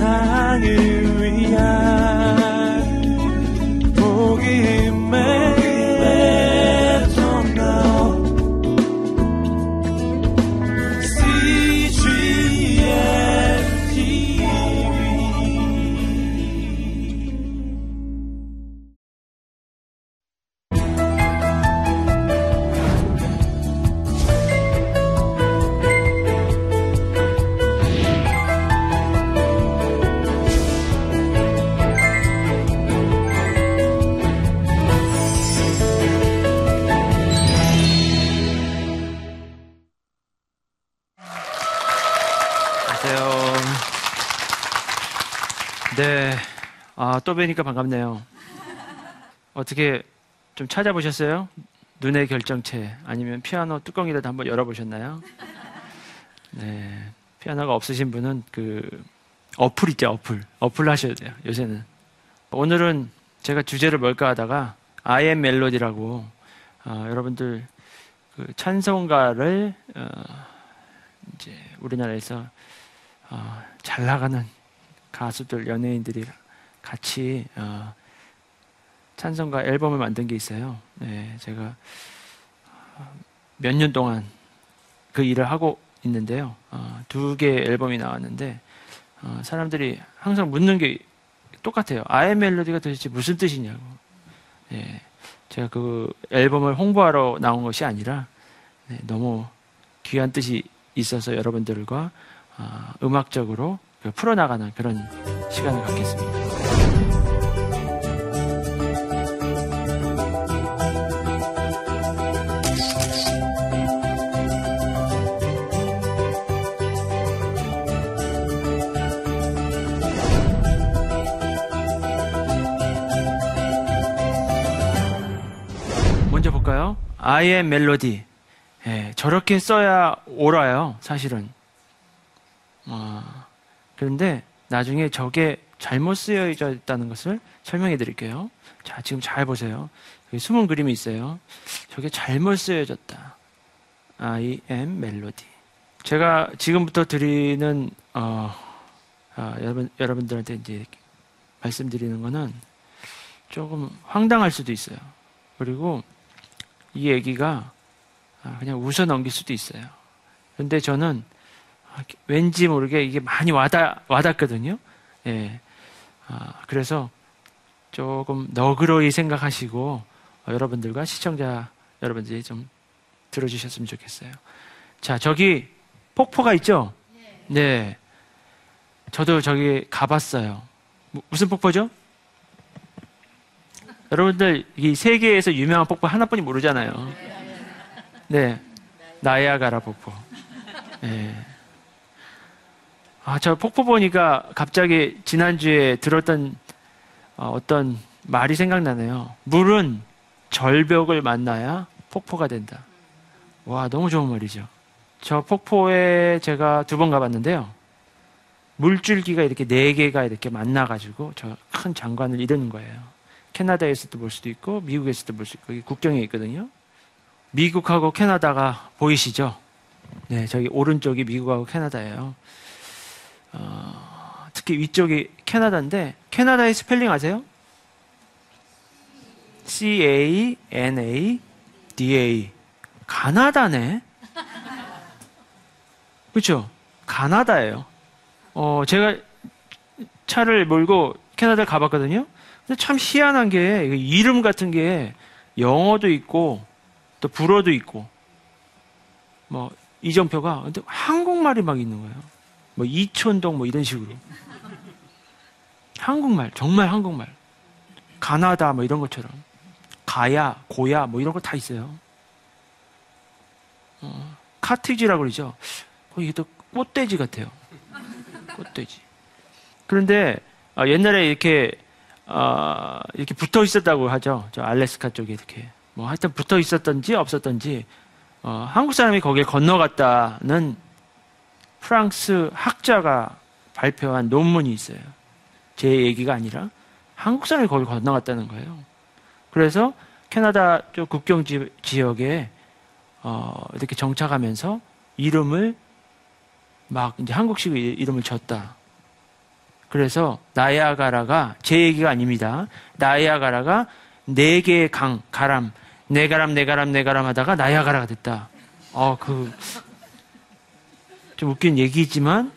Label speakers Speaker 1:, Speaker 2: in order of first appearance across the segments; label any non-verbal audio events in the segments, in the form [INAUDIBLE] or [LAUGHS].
Speaker 1: 세상을
Speaker 2: 또 뵈니까 반갑네요. 어떻게 좀 찾아보셨어요? 눈의 결정체 아니면 피아노 뚜껑이라도 한번 열어보셨나요? 네. 피아노가 없으신 분은 그 어플 있죠, 어플. 어플 하셔야 돼요, 요새는. 오늘은 제가 주제를 뭘까 하다가 I am 멜로디라고 어, 여러분들 그 찬송가를 어, 이제 우리나라에서 어, 잘 나가는 가수들, 연예인들이 같이 어, 찬송가 앨범을 만든 게 있어요. 네, 제가 몇 년 동안 그 일을 하고 있는데요. 어, 두개 앨범이 나왔는데 어, 사람들이 항상 묻는 게 똑같아요. 아의 멜로디가 도대체 무슨 뜻이냐고. 예, 제가 그 앨범을 홍보하러 나온 것이 아니라 네, 너무 귀한 뜻이 있어서 여러분들과 어, 음악적으로 풀어나가는 그런 시간을 갖겠습니다. Am melody. 예, 저렇게 써야 옳아요, 사실은. 어, 그런데 나중에 저게 잘못 쓰여져 있다는 것을 설명해 드릴게요. 자, 지금 잘 보세요. 여기 숨은 그림이 있어요. 저게 잘못 쓰여졌다. I am melody. 제가 지금부터 드리는, 어, 아, 여러분, 여러분들한테 이제 말씀드리는 거는 조금 황당할 수도 있어요. 그리고 이 얘기가 아, 그냥 웃어 넘길 수도 있어요. 근데 저는 왠지 모르게 이게 많이 와닿, 와닿거든요. 예. 아, 그래서 조금 너그러이 생각하시고 어, 여러분들과 시청자 여러분들이 좀 들어주셨으면 좋겠어요. 자, 저기 폭포가 있죠? 네. 저도 저기 가봤어요. 무슨 폭포죠? 여러분들 이 세계에서 유명한 폭포 하나뿐이 모르잖아요. 네, 나야가라 폭포. 네. 아, 저 폭포 보니까 갑자기 지난주에 들었던 어, 어떤 말이 생각나네요. 물은 절벽을 만나야 폭포가 된다. 와, 너무 좋은 말이죠. 저 폭포에 제가 두 번 가봤는데요. 물줄기가 이렇게 네 개가 이렇게 만나가지고 저 큰 장관을 이루는 거예요. 캐나다에서도 볼 수도 있고 미국에서도 볼 수 있고 국경에 있거든요. 미국하고 캐나다가 보이시죠? 네, 저기 오른쪽이 미국하고 캐나다예요. 어, 특히 위쪽이 캐나다인데 캐나다의 스펠링 아세요? C A N A D A 가나다네. [LAUGHS] 그렇죠? 가나다예요. 어, 제가 차를 몰고 캐나다를 가봤거든요. 근데 참 희한한 게 이름 같은 게 영어도 있고 또 불어도 있고 뭐 이정표가 근데 한국말이 막 있는 거예요. 뭐 이촌동 뭐 이런 식으로 한국말 정말 한국말 가나다 뭐 이런 것처럼 가야 고야 뭐 이런 거 다 있어요. 어, 카티지라고 그러죠. 어, 이게 또 꽃돼지 같아요. 꽃돼지. 그런데 어, 옛날에 이렇게 어, 이렇게 붙어 있었다고 하죠. 저 알래스카 쪽에 이렇게. 뭐 하여튼 붙어 있었던지 없었던지 어, 한국 사람이 거기에 건너갔다는 프랑스 학자가 발표한 논문이 있어요. 제 얘기가 아니라 한국 사람이 거기 건너갔다는 거예요. 그래서 캐나다 쪽 국경 지 역에 어, 이렇게 정착하면서 이름을 막 이제 한국식 이름을 졌다. 그래서 나야가라가 제 얘기가 아닙니다. 나야가라가 네 개의 강, 가람, 네 가람, 네 가람, 네 가람 하다가 나야가라가 됐다. 어, 그, 좀 웃긴 얘기지만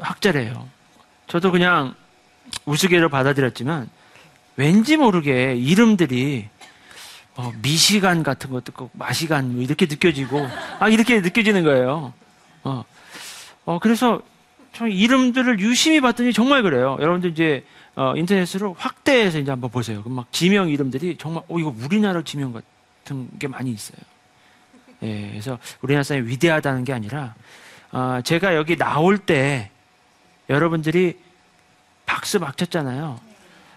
Speaker 2: 학자래요. 저도 그냥 우스개로 받아들였지만 왠지 모르게 이름들이 어, 미시간 같은 것도 있고 마시간 뭐 이렇게 느껴지고 아 이렇게 느껴지는 거예요. 어, 어 그래서 저 이름들을 유심히 봤더니 정말 그래요. 여러분들 이제 어, 인터넷으로 확대해서 이제 한번 보세요. 그럼 막 지명 이름들이 정말 어 이거 우리나라 지명 같은 게 많이 있어요. 예, 그래서 우리나라 사람이 위대하다는 게 아니라 어, 제가 여기 나올 때 여러분들이 박수 막 쳤잖아요.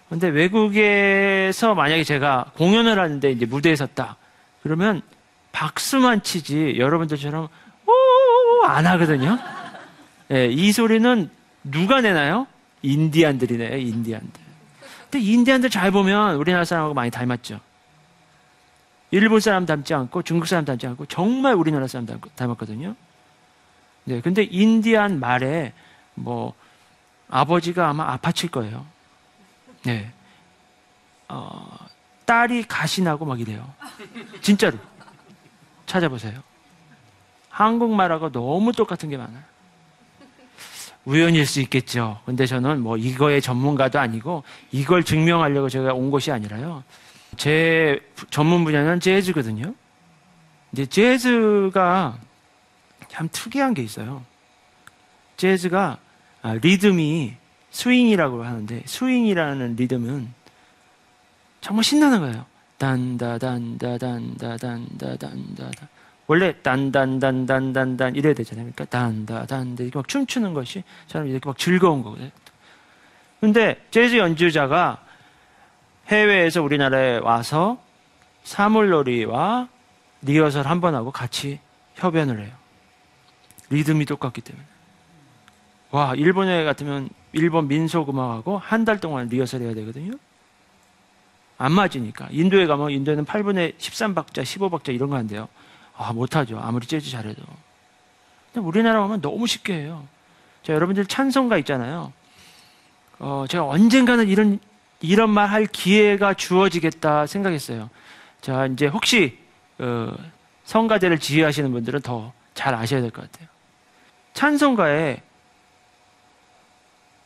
Speaker 2: 근데 외국에서 만약에 제가 공연을 하는데 이제 무대에 섰다. 그러면 박수만 치지 여러분들처럼 오 안 하거든요. 예, 이 소리는 누가 내나요? 인디안들이 내요, 인디안들. 근데 인디안들 잘 보면 우리나라 사람하고 많이 닮았죠. 일본 사람 닮지 않고 중국 사람 닮지 않고 정말 우리나라 사람 닮았거든요. 네, 근데 인디안 말에 뭐 아버지가 아마 아파칠 거예요. 네. 어, 딸이 가시나고 막 이래요. 진짜로. 찾아보세요. 한국말하고 너무 똑같은 게 많아요. 우연일 수 있겠죠. 근데 저는 뭐 이거의 전문가도 아니고 이걸 증명하려고 제가 온 것이 아니라요. 제 전문 분야는 재즈거든요. 이제 재즈가 참 특이한 게 있어요. 재즈가 아, 리듬이 스윙이라고 하는데 스윙이라는 리듬은 정말 신나는 거예요. 단다단다단다단다단다단 원래 단단단단단단 이래야 되잖아요. 그러니까 단다단다 이렇게 막 춤추는 것이 저는 이렇게 막 즐거운 거거든요. 근데 재즈 연주자가 해외에서 우리나라에 와서 사물놀이와 리허설 한 번 하고 같이 협연을 해요. 리듬이 똑같기 때문에. 와, 일본에 같으면 일본 민속음악하고 한 달 동안 리허설 해야 되거든요. 안 맞으니까. 인도에 가면 인도에는 8분의 13박자, 15박자 이런 거 한대요. 아, 못하죠. 아무리 재즈 잘해도. 근데 우리나라 오면 너무 쉽게 해요. 자, 여러분들 찬송가 있잖아요. 어, 제가 언젠가는 이런, 이런 말 할 기회가 주어지겠다 생각했어요. 자, 이제 혹시, 어, 성가대를 지휘하시는 분들은 더 잘 아셔야 될 것 같아요. 찬송가에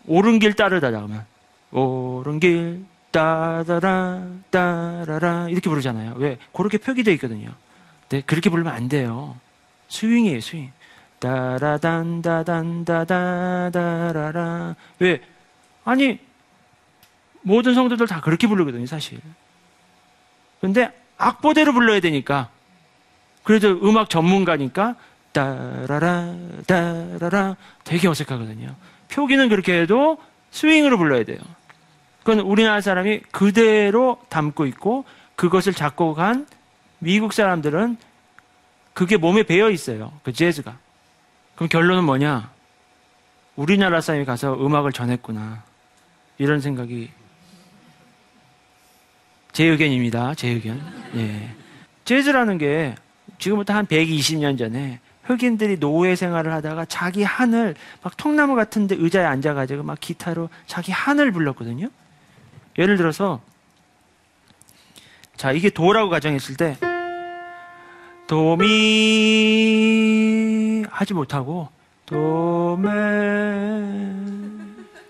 Speaker 2: 옳은 길 따르다 하면 옳은 길 따다라 따라라 이렇게 부르잖아요. 왜? 그렇게 표기되어 있거든요. 근데 그렇게 부르면 안 돼요. 스윙이에요, 스윙. 따라단다단다다다라라. 왜? 아니 모든 성도들 다 그렇게 부르거든요, 사실. 근데 악보대로 불러야 되니까. 그래도 음악 전문가니까 따라라 따라라 되게 어색하거든요. 표기는 그렇게 해도 스윙으로 불러야 돼요. 그건 우리나라 사람이 그대로 담고 있고 그것을 작곡한 미국 사람들은 그게 몸에 배어 있어요. 그 재즈가. 그럼 결론은 뭐냐? 우리나라 사람이 가서 음악을 전했구나. 이런 생각이 제 의견입니다. 제 의견. 예. 재즈라는 게 지금부터 한 120년 전에 흑인들이 노예 생활을 하다가 자기 한을 막 통나무 같은 데 의자에 앉아 가지고 막 기타로 자기 한을 불렀거든요. 예를 들어서 자 이게 도라고 가정했을 때 도미 하지 못하고 도메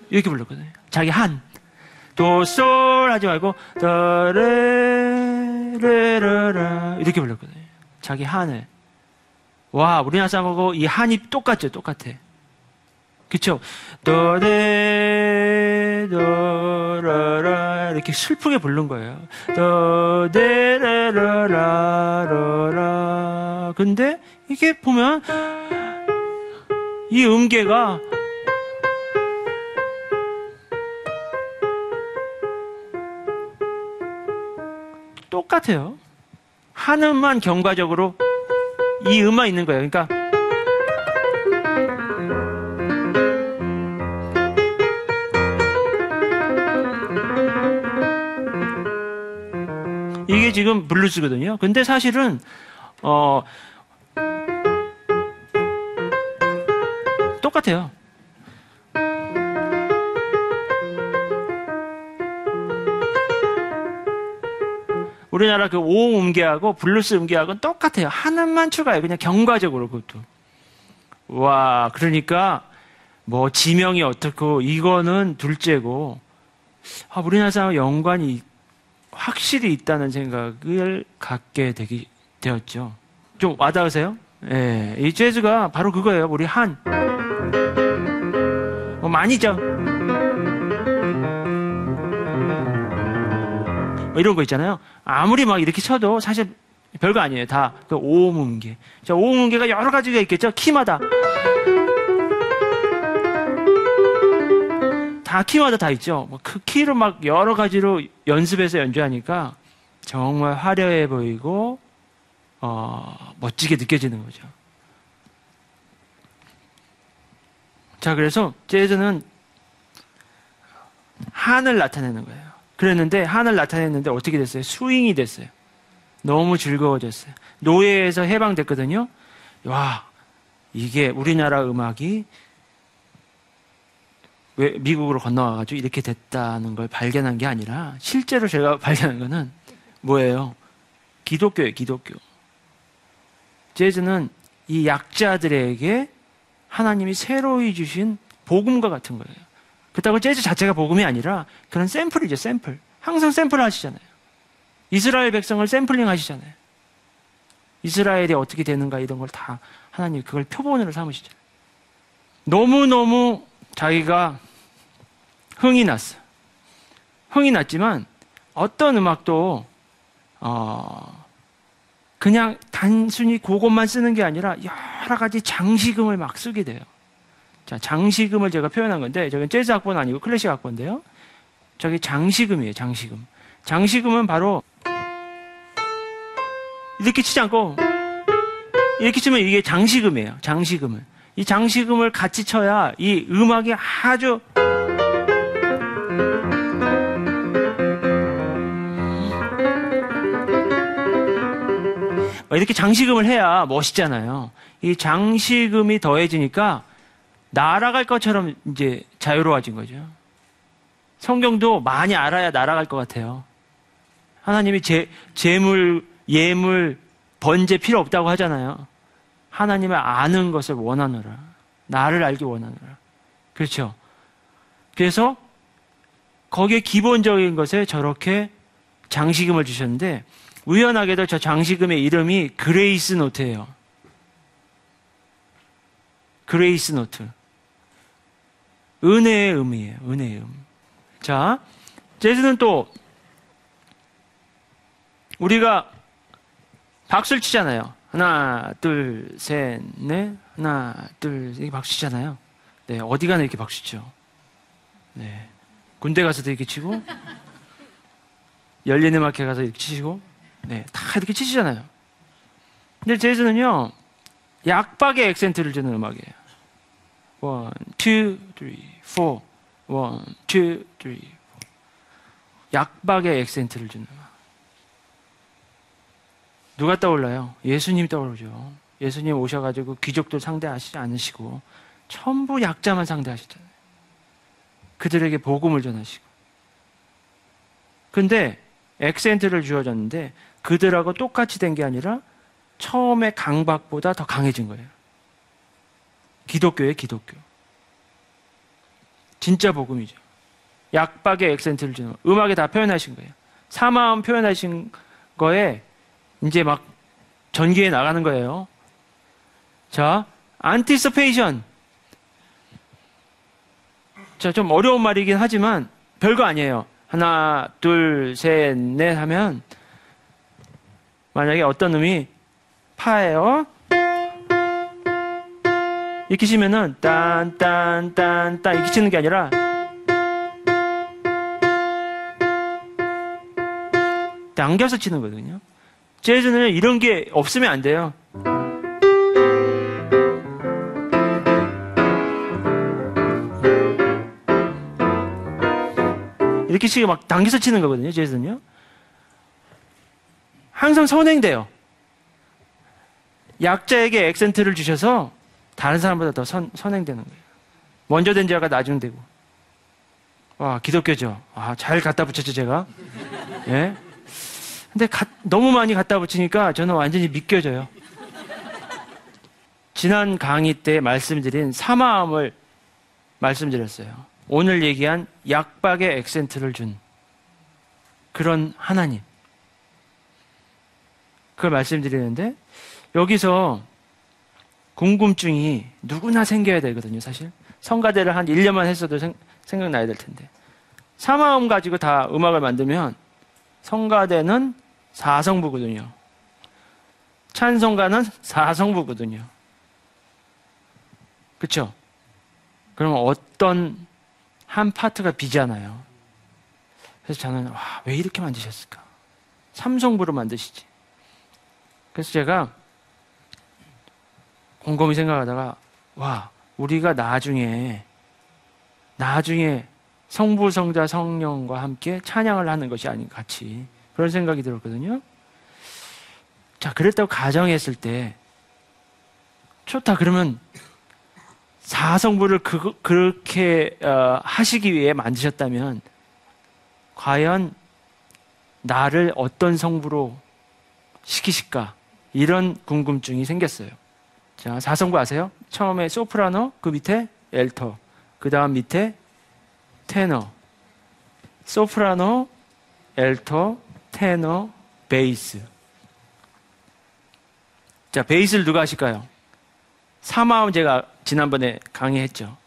Speaker 2: 이렇게 불렀거든요. 자기 한 도솔 하지 말고 더레레라라 이렇게 불렀거든요. 자기 한을 와, 우리나라 사람하고 이 한이 똑같죠, 똑같아. 그쵸? 도데, 도라라, 이렇게 슬프게 부른 거예요. 도데라라라라. 근데 이게 보면 이 음계가 똑같아요. 한 음만 경과적으로 이 음만 있는 거예요. 그러니까 지금 블루스거든요. 근데 사실은 어 똑같아요. 우리나라 그 오음 음계하고 블루스 음계하고는 똑같아요. 하나만 추가해요. 그냥 경과적으로 그것도. 와, 그러니까 뭐 지명이 어떻고 이거는 둘째고 아, 우리나라 사람 연관이 있고 확실히 있다는 생각을 갖게 되기 되었죠. 좀 와닿으세요? 예, 이 재즈가 바로 그거예요. 우리 한. 뭐 많이죠. 뭐 이런 거 있잖아요. 아무리 막 이렇게 쳐도 사실 별거 아니에요. 다 그 오음음계. 자, 오음음계가 여러 가지가 있겠죠. 키마다. 다 키마다 다 있죠. 뭐그 키를 막 여러 가지로 연습해서 연주하니까 정말 화려해 보이고 어, 멋지게 느껴지는 거죠. 자, 그래서 재즈는 한을 나타내는 거예요. 그랬는데 한을 나타냈는데 어떻게 됐어요? 스윙이 됐어요. 너무 즐거워졌어요. 노예에서 해방됐거든요. 와, 이게 우리나라 음악이 왜 미국으로 건너와가지고 이렇게 됐다는 걸 발견한 게 아니라 실제로 제가 [LAUGHS] 발견한 거는 뭐예요? 기독교예요, 기독교. 재즈는 이 약자들에게 하나님이 새로이 주신 복음과 같은 거예요. 그렇다고 재즈 자체가 복음이 아니라 그런 샘플이죠, 샘플. 항상 샘플 하시잖아요. 이스라엘 백성을 샘플링 하시잖아요. 이스라엘이 어떻게 되는가 이런 걸 다 하나님 그걸 표본으로 삼으시잖아요. 너무너무 자기가 흥이 났어. 흥이 났지만 어떤 음악도 어 그냥 단순히 그것만 쓰는 게 아니라 여러 가지 장식음을 막 쓰게 돼요. 자, 장식음을 제가 표현한 건데 저기 재즈 악보는 아니고 클래식 악보인데요. 저기 장식음이에요, 장식음. 장식음은 바로 이렇게 치지 않고 이렇게 치면 이게 장식음이에요. 장식음을. 이 장식음을 같이 쳐야 이 음악이 아주 이렇게 장식음을 해야 멋있잖아요. 이 장식음이 더해지니까 날아갈 것처럼 이제 자유로워진 거죠. 성경도 많이 알아야 날아갈 것 같아요. 하나님이 제, 재물, 예물, 번제 필요 없다고 하잖아요. 하나님을 아는 것을 원하노라. 나를 알기 원하노라. 그렇죠. 그래서 거기에 기본적인 것에 저렇게 장식음을 주셨는데 우연하게도 저 장식음의 이름이 grace note예요. grace note. 은혜의 음이에요. 은혜의 음. 자, 재즈는 또 우리가 박수를 치잖아요. 하나, 둘, 셋, 넷. 하나, 둘, 이렇게 박수 치잖아요. 네, 어디 가나 이렇게 박수 쳐. 네. 군대 가서도 이렇게 치고, 열린 음악회 가서 이렇게 치시고, 네, 다 이렇게 치시잖아요. 근데 재즈는요, 약박에 액센트를 주는 음악이에요. One, two, three, four. One, two, three, four. 약박에 액센트를 주는 음악. 누가 떠올라요? 예수님 떠오르죠. 예수님 오셔가지고 귀족들 상대하시지 않으시고 전부 약자만 상대하시잖아요. 그들에게 복음을 전하시고. 근데 액센트를 주어졌는데 그들하고 똑같이 된 게 아니라 처음에 강박보다 더 강해진 거예요. 기독교의 기독교. 진짜 복음이죠. 약박의 액센트를 주는 음악에 다 표현하신 거예요. 사마음 표현하신 거에 이제 막 전기에 나가는 거예요. 자, anticipation. 자, 좀 어려운 말이긴 하지만 별거 아니에요. 하나, 둘, 셋, 넷 하면 만약에 어떤 놈이 파예요. 이렇게 치면은 딴, 딴, 딴, 딴 이렇게 치는 게 아니라 당겨서 치는 거거든요. 재즈는 이런 게 없으면 안 돼요. 이렇게 치고 막 당겨서 치는 거거든요, 재즈는요. 항상 선행돼요. 약자에게 액센트를 주셔서 다른 사람보다 더 선, 선행되는 거예요. 먼저 된 자가 나중 되고. 와, 기독교죠. 아, 잘 갖다 붙였죠, 제가. 예? 근데 가, 너무 많이 갖다 붙이니까 저는 완전히 믿겨져요. 지난 강의 때 말씀드린 사마음을 말씀드렸어요. 오늘 얘기한 약박의 액센트를 준 그런 하나님. 그걸 말씀드리는데 여기서 궁금증이 누구나 생겨야 되거든요, 사실. 성가대를 한 1년만 했어도 생, 생각나야 될 텐데. 사마음 가지고 다 음악을 만들면 성가대는 사성부거든요. 찬송가는 사성부거든요. 그렇죠? 그러면 어떤 한 파트가 비잖아요. 그래서 저는 와, 왜 이렇게 만드셨을까? 삼성부로 만드시지. 그래서 제가 곰곰이 생각하다가 와, 우리가 나중에 나중에 성부, 성자, 성령과 함께 찬양을 하는 것이 아닌가 같이 그런 생각이 들었거든요. 자, 그랬다고 가정했을 때 좋다 그러면 사성부를 그, 그렇게 어, 하시기 위해 만드셨다면 과연 나를 어떤 성부로 시키실까 이런 궁금증이 생겼어요. 자, 사성부 아세요? 처음에 소프라노, 그 밑에 엘터, 그 다음 밑에 테너, 소프라노, 엘터, 테너, 베이스. 자, 베이스를 누가 하실까요? 사마음 제가 지난번에 강의했죠.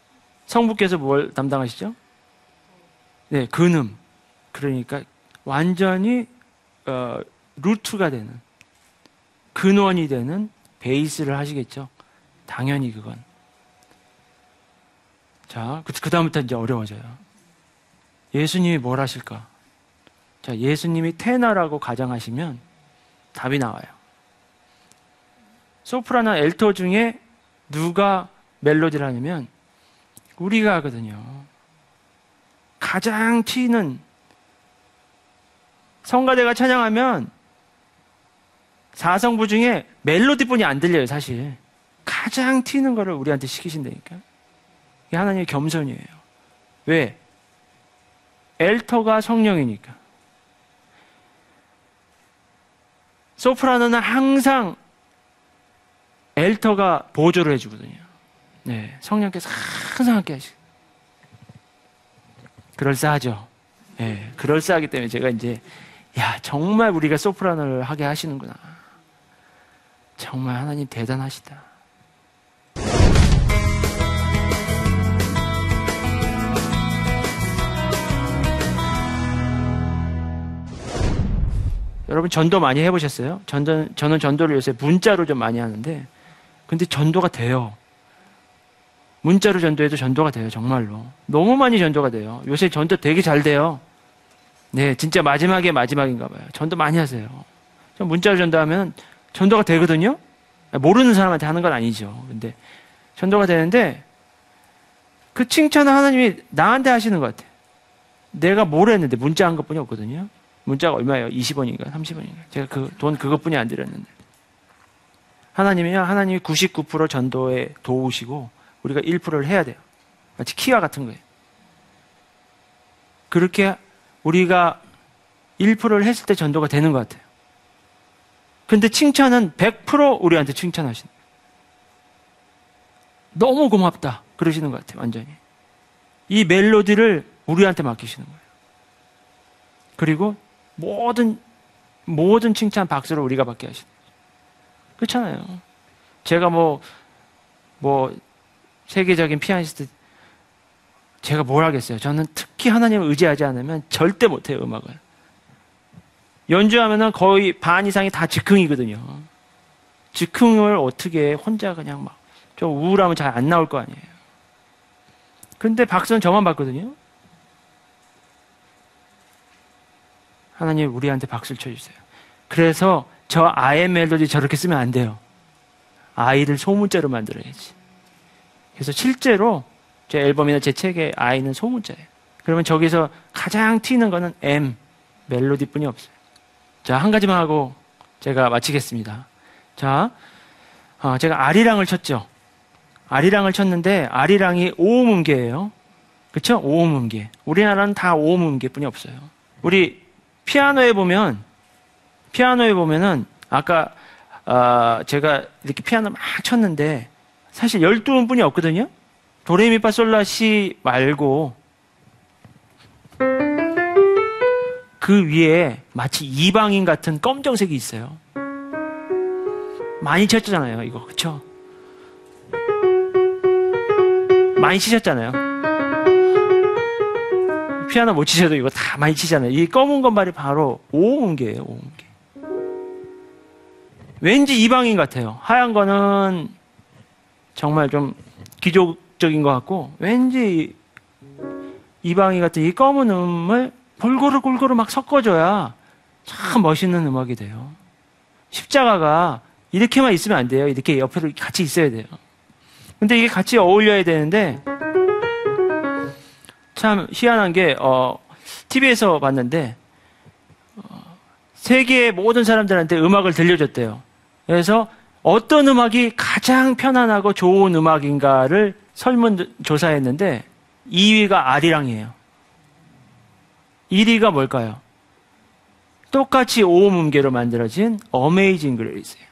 Speaker 2: 성부께서 뭘 담당하시죠? 네, 근음. 그러니까 완전히 어, 루트가 되는 근원이 되는 베이스를 하시겠죠. 당연히 그건. 자, 그, 그 다음부터 이제 어려워져요. 예수님이 뭘 하실까? 자, 예수님이 테너라고 가정하시면 답이 나와요. 소프라노 엘토 중에 누가 멜로디를 하냐면 우리가 하거든요. 가장 튀는 성가대가 찬양하면 사성부 중에 멜로디뿐이 안 들려요, 사실. 가장 튀는 거를 우리한테 시키신다니까. 이게 하나님의 겸손이에요. 왜? 엘터가 성령이니까. 소프라노는 항상 엘터가 보조를 해주거든요. 네, 성령께서 항상 함께 하시. 그럴싸하죠. 네, 그럴싸하기 때문에 제가 이제 야 정말 우리가 소프라노를 하게 하시는구나. 정말 하나님 대단하시다. 여러분 전도 많이 해보셨어요? 전도, 저는 전도를 요새 문자로 좀 많이 하는데 근데 전도가 돼요. 문자로 전도해도 전도가 돼요, 정말로. 너무 많이 전도가 돼요. 요새 전도 되게 잘 돼요. 네, 진짜 마지막에 마지막인가 봐요. 전도 많이 하세요. 문자로 전도하면 전도가 되거든요? 모르는 사람한테 하는 건 아니죠. 근데 전도가 되는데 그 칭찬을 하나님이 나한테 하시는 것 같아요. 내가 뭘 했는데 문자 한 것뿐이 없거든요. 문자가 얼마예요? 20원인가 30원인가? 제가 그 돈 그것뿐이 안 드렸는데. 하나님이요. 하나님이 99% 전도에 도우시고 우리가 1%를 해야 돼요. 마치 키와 같은 거예요. 그렇게 우리가 1%를 했을 때 전도가 되는 것 같아요. 근데 칭찬은 100% 우리한테 칭찬하시는 거예요. 너무 고맙다. 그러시는 것 같아요. 완전히. 이 멜로디를 우리한테 맡기시는 거예요. 그리고 모든 모든 칭찬 박수를 우리가 받게 하시는 거죠. 그렇잖아요. 제가 뭐뭐 뭐 세계적인 피아니스트 제가 뭘 하겠어요? 저는 특히 하나님을 의지하지 않으면 절대 못해요 음악을. 연주하면은 거의 반 이상이 다 즉흥이거든요. 즉흥을 어떻게 혼자 그냥 막 좀 우울하면 잘 안 나올 거 아니에요. 근데 박수는 저만 받거든요. 하나님 우리한테 박수를 쳐주세요. 그래서 저 아의 멜로디 저렇게 쓰면 안 돼요. 아이를 소문자로 만들어야지. 그래서 실제로 제 앨범이나 제 책에 아이는 소문자예요. 그러면 저기서 가장 튀는 거는 M, 멜로디뿐이 없어요. 자, 한 가지만 하고 제가 마치겠습니다. 자, 어, 제가 아리랑을 쳤죠. 아리랑을 쳤는데 아리랑이 오음음계예요. 그렇죠? 오음음계. 우리나라는 다 오음음계뿐이 없어요. 우리 피아노에 보면 피아노에 보면은 아까 아, 제가 이렇게 피아노 막 쳤는데 사실 12음뿐이 없거든요. 도레미파솔라시 말고 그 위에 마치 이방인 같은 검정색이 있어요. 많이 쳤잖아요, 이거. 그쵸? 많이 치셨잖아요. 피아노 못 치셔도 이거 다 많이 치잖아요. 이 검은 건말이 바로 오음계예요, 오음계. 왠지 이방인 같아요. 하얀 거는 정말 좀 기족적인 것 같고, 왠지 이방인 같은 이 검은 음을 골고루 골고루 막 섞어줘야 참 멋있는 음악이 돼요. 십자가가 이렇게만 있으면 안 돼요. 이렇게 옆으로 같이 있어야 돼요. 근데 이게 같이 어울려야 되는데 참 희한한 게 어, TV에서 봤는데 어, 세계의 모든 사람들한테 음악을 들려줬대요. 그래서 어떤 음악이 가장 편안하고 좋은 음악인가를 설문 조사했는데 2위가 아리랑이에요. 1위가 뭘까요? 똑같이 오음 음계로 만들어진 Amazing Grace예요.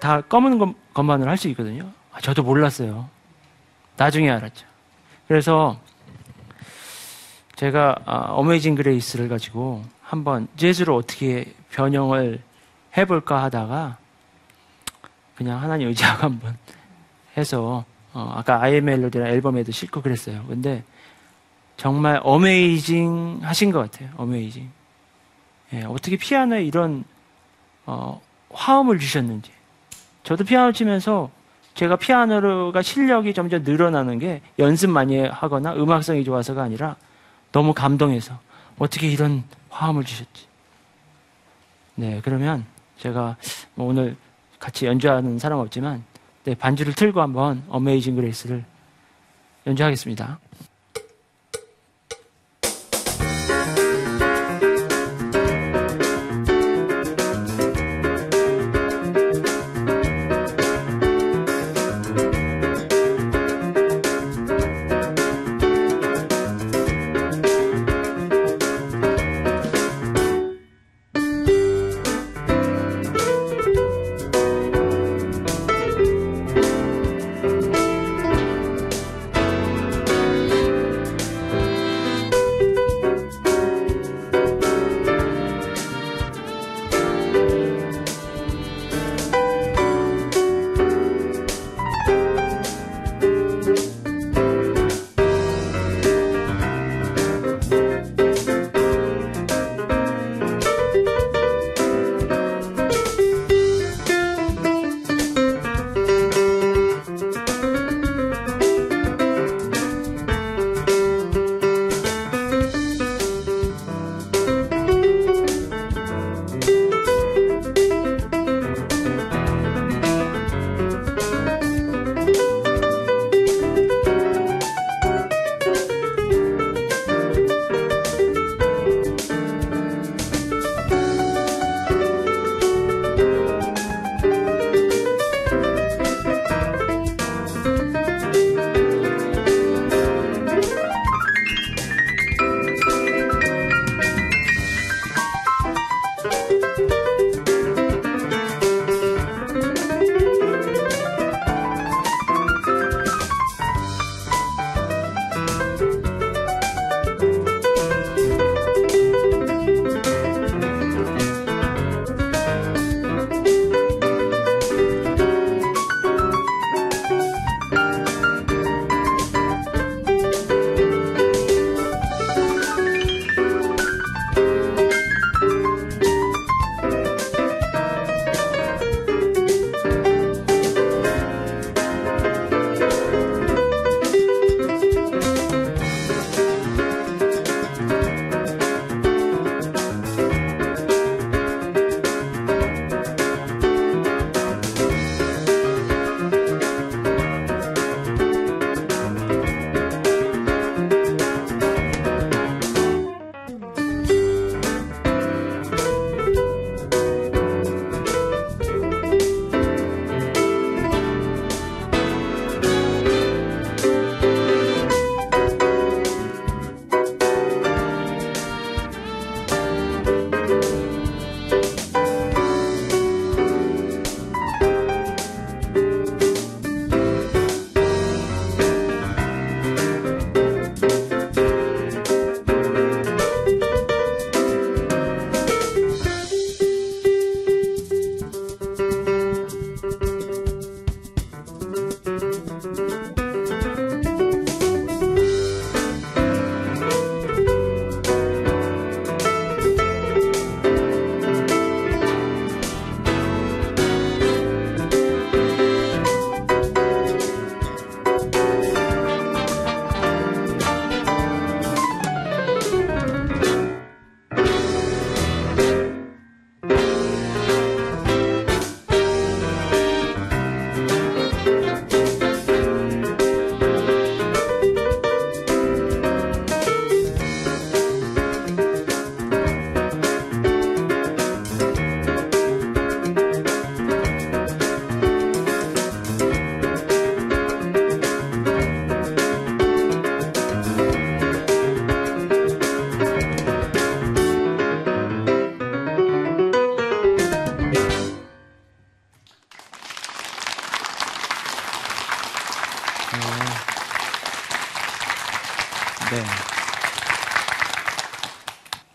Speaker 2: 다 검은 건만으로 할 수 있거든요. 아, 저도 몰랐어요. 나중에 알았죠. 그래서 제가 Amazing Grace를 가지고 한번 재즈로 어떻게 변형을 해볼까 하다가 그냥 하나님 의지하고 한번 해서 어, 아까 아이 멜로디나 앨범에도 싣고 그랬어요. 근데 정말 어메이징 하신 것 같아요. 어메이징. 예, 어떻게 피아노에 이런 어, 화음을 주셨는지. 저도 피아노 치면서 제가 피아노가 실력이 점점 늘어나는 게 연습 많이 하거나 음악성이 좋아서가 아니라 너무 감동해서 어떻게 이런 화음을 주셨지. 네, 그러면 제가 뭐 오늘 같이 연주하는 사람 없지만 네, 반주를 틀고 한번 어메이징 그레이스를 연주하겠습니다.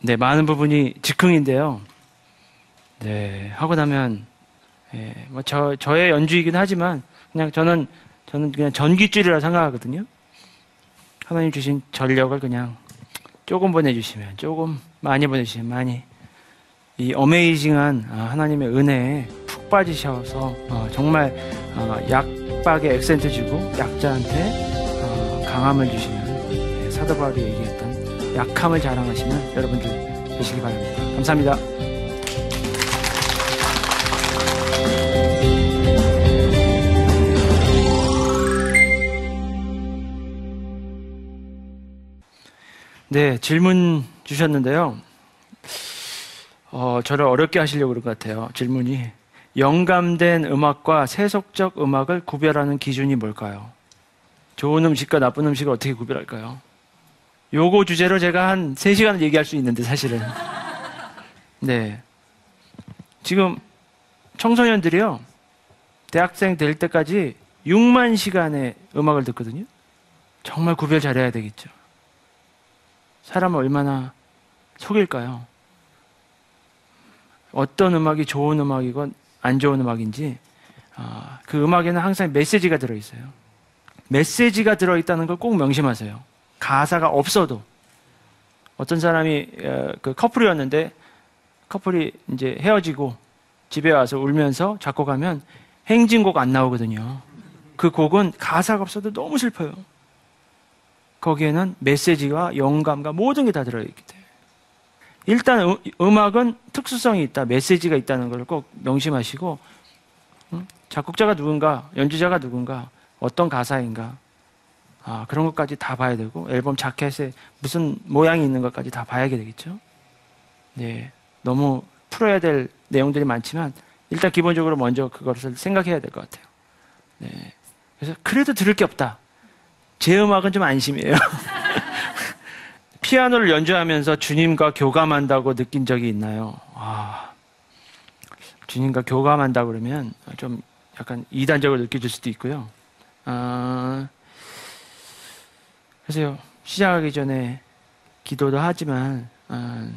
Speaker 2: 네, 많은 부분이 즉흥인데요. 네, 하고 나면, 예, 뭐, 저, 저의 연주이긴 하지만, 그냥 저는, 저는 그냥 전기줄이라 생각하거든요. 하나님 주신 전력을 그냥 조금 보내주시면, 조금 많이 보내주시면 많이, 이 어메이징한 아, 하나님의 은혜에 푹 빠지셔서, 어, 정말, 어, 약박에 액센트 주고, 약자한테, 어, 강함을 주시면, 예, 사도 바울이 얘기했던 약함을 자랑하시는 여러분들 되시기 바랍니다. 감사합니다. 네, 질문 주셨는데요. 어, 저를 어렵게 하시려고 그런 것 같아요. 질문이. 영감된 음악과 세속적 음악을 구별하는 기준이 뭘까요? 좋은 음식과 나쁜 음식을 어떻게 구별할까요? 요거 주제로 제가 한 3시간을 얘기할 수 있는데, 사실은. 네. 지금 청소년들이요, 대학생 될 때까지 6만 시간의 음악을 듣거든요. 정말 구별 잘해야 되겠죠. 사람을 얼마나 속일까요? 어떤 음악이 좋은 음악이건 안 좋은 음악인지 어, 그 음악에는 항상 메시지가 들어있어요. 메시지가 들어있다는 걸 꼭 명심하세요. 가사가 없어도 어떤 사람이 어, 그 커플이었는데 커플이 이제 헤어지고 집에 와서 울면서 작곡하면 행진곡 안 나오거든요. 그 곡은 가사가 없어도 너무 슬퍼요. 거기에는 메시지와 영감과 모든 게 다 들어있기 때문에. 일단 음, 악은 특수성이 있다, 메시지가 있다는 걸 꼭 명심하시고, 음? 작곡자가 누군가, 연주자가 누군가, 어떤 가사인가, 아, 그런 것까지 다 봐야 되고, 앨범 자켓에 무슨 모양이 있는 것까지 다 봐야 되겠죠? 네. 너무 풀어야 될 내용들이 많지만, 일단 기본적으로 먼저 그것을 생각해야 될 것 같아요. 네. 그래서, 그래도 들을 게 없다. 제 음악은 좀 안심이에요. [LAUGHS] 피아노를 연주하면서 주님과 교감한다고 느낀 적이 있나요? 아, 주님과 교감한다 그러면 좀 약간 이단적으로 느껴질 수도 있고요. 아, 그래서 시작하기 전에 기도도 하지만 아,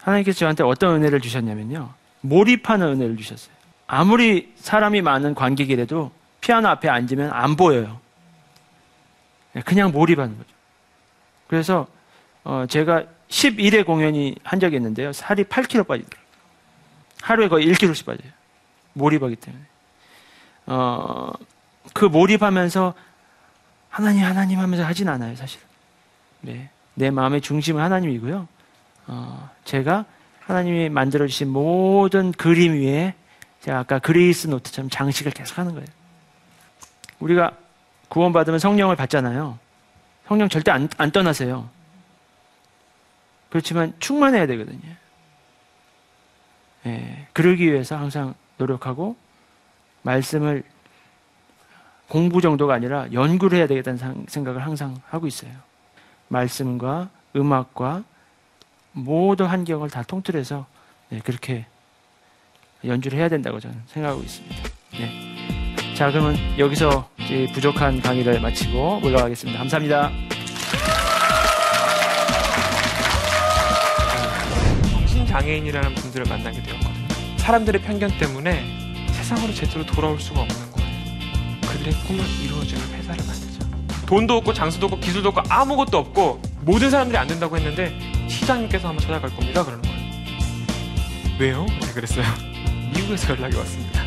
Speaker 2: 하나님께서 저한테 어떤 은혜를 주셨냐면요. 몰입하는 은혜를 주셨어요. 아무리 사람이 많은 관객이라도 피아노 앞에 앉으면 안 보여요. 네, 그냥 몰입하는 거죠. 그래서 어 제가 11회 공연이 한 적이 있는데요. 살이 8kg 빠지더라고요. 하루에 거의 1kg씩 빠져요. 몰입하기 때문에. 어, 그 몰입하면서 하나님, 하나님 하면서 하진 않아요, 사실. 네. 내 마음의 중심은 하나님이고요. 어, 제가 하나님이 만들어 주신 모든 그림 위에 제가 아까 grace note처럼 장식을 계속 하는 거예요. 우리가 구원받으면 성령을 받잖아요. 성령 절대 안, 안 떠나세요. 그렇지만 충만해야 되거든요. 예, 그러기 위해서 항상 노력하고 말씀을 공부 정도가 아니라 연구를 해야 되겠다는 생각을 항상 하고 있어요. 말씀과 음악과 모든 환경을 다 통틀어서 네, 그렇게 연주를 해야 된다고 저는 생각하고 있습니다. 네. 자, 그러면 여기서 부족한 강의를 마치고 올라가겠습니다. 감사합니다.
Speaker 3: 정신장애인이라는 분들을 만나게 되었거든요. 사람들의 편견 때문에 세상으로 제대로 돌아올 수가 없는 그들의 꿈을 이루어주는 회사를 만들죠. 돈도 없고 장수도 없고 기술도 없고 아무것도 없고 모든 사람들이 안 된다고 했는데 시장님께서 한번 찾아갈 겁니다. 그러는 거예요. 왜요? 네, 그랬어요. [LAUGHS] 미국에서 연락이 왔습니다.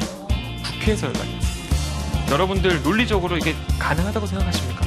Speaker 3: 국회에서 연락이 왔습니다. 여러분들 논리적으로 이게 가능하다고 생각하십니까?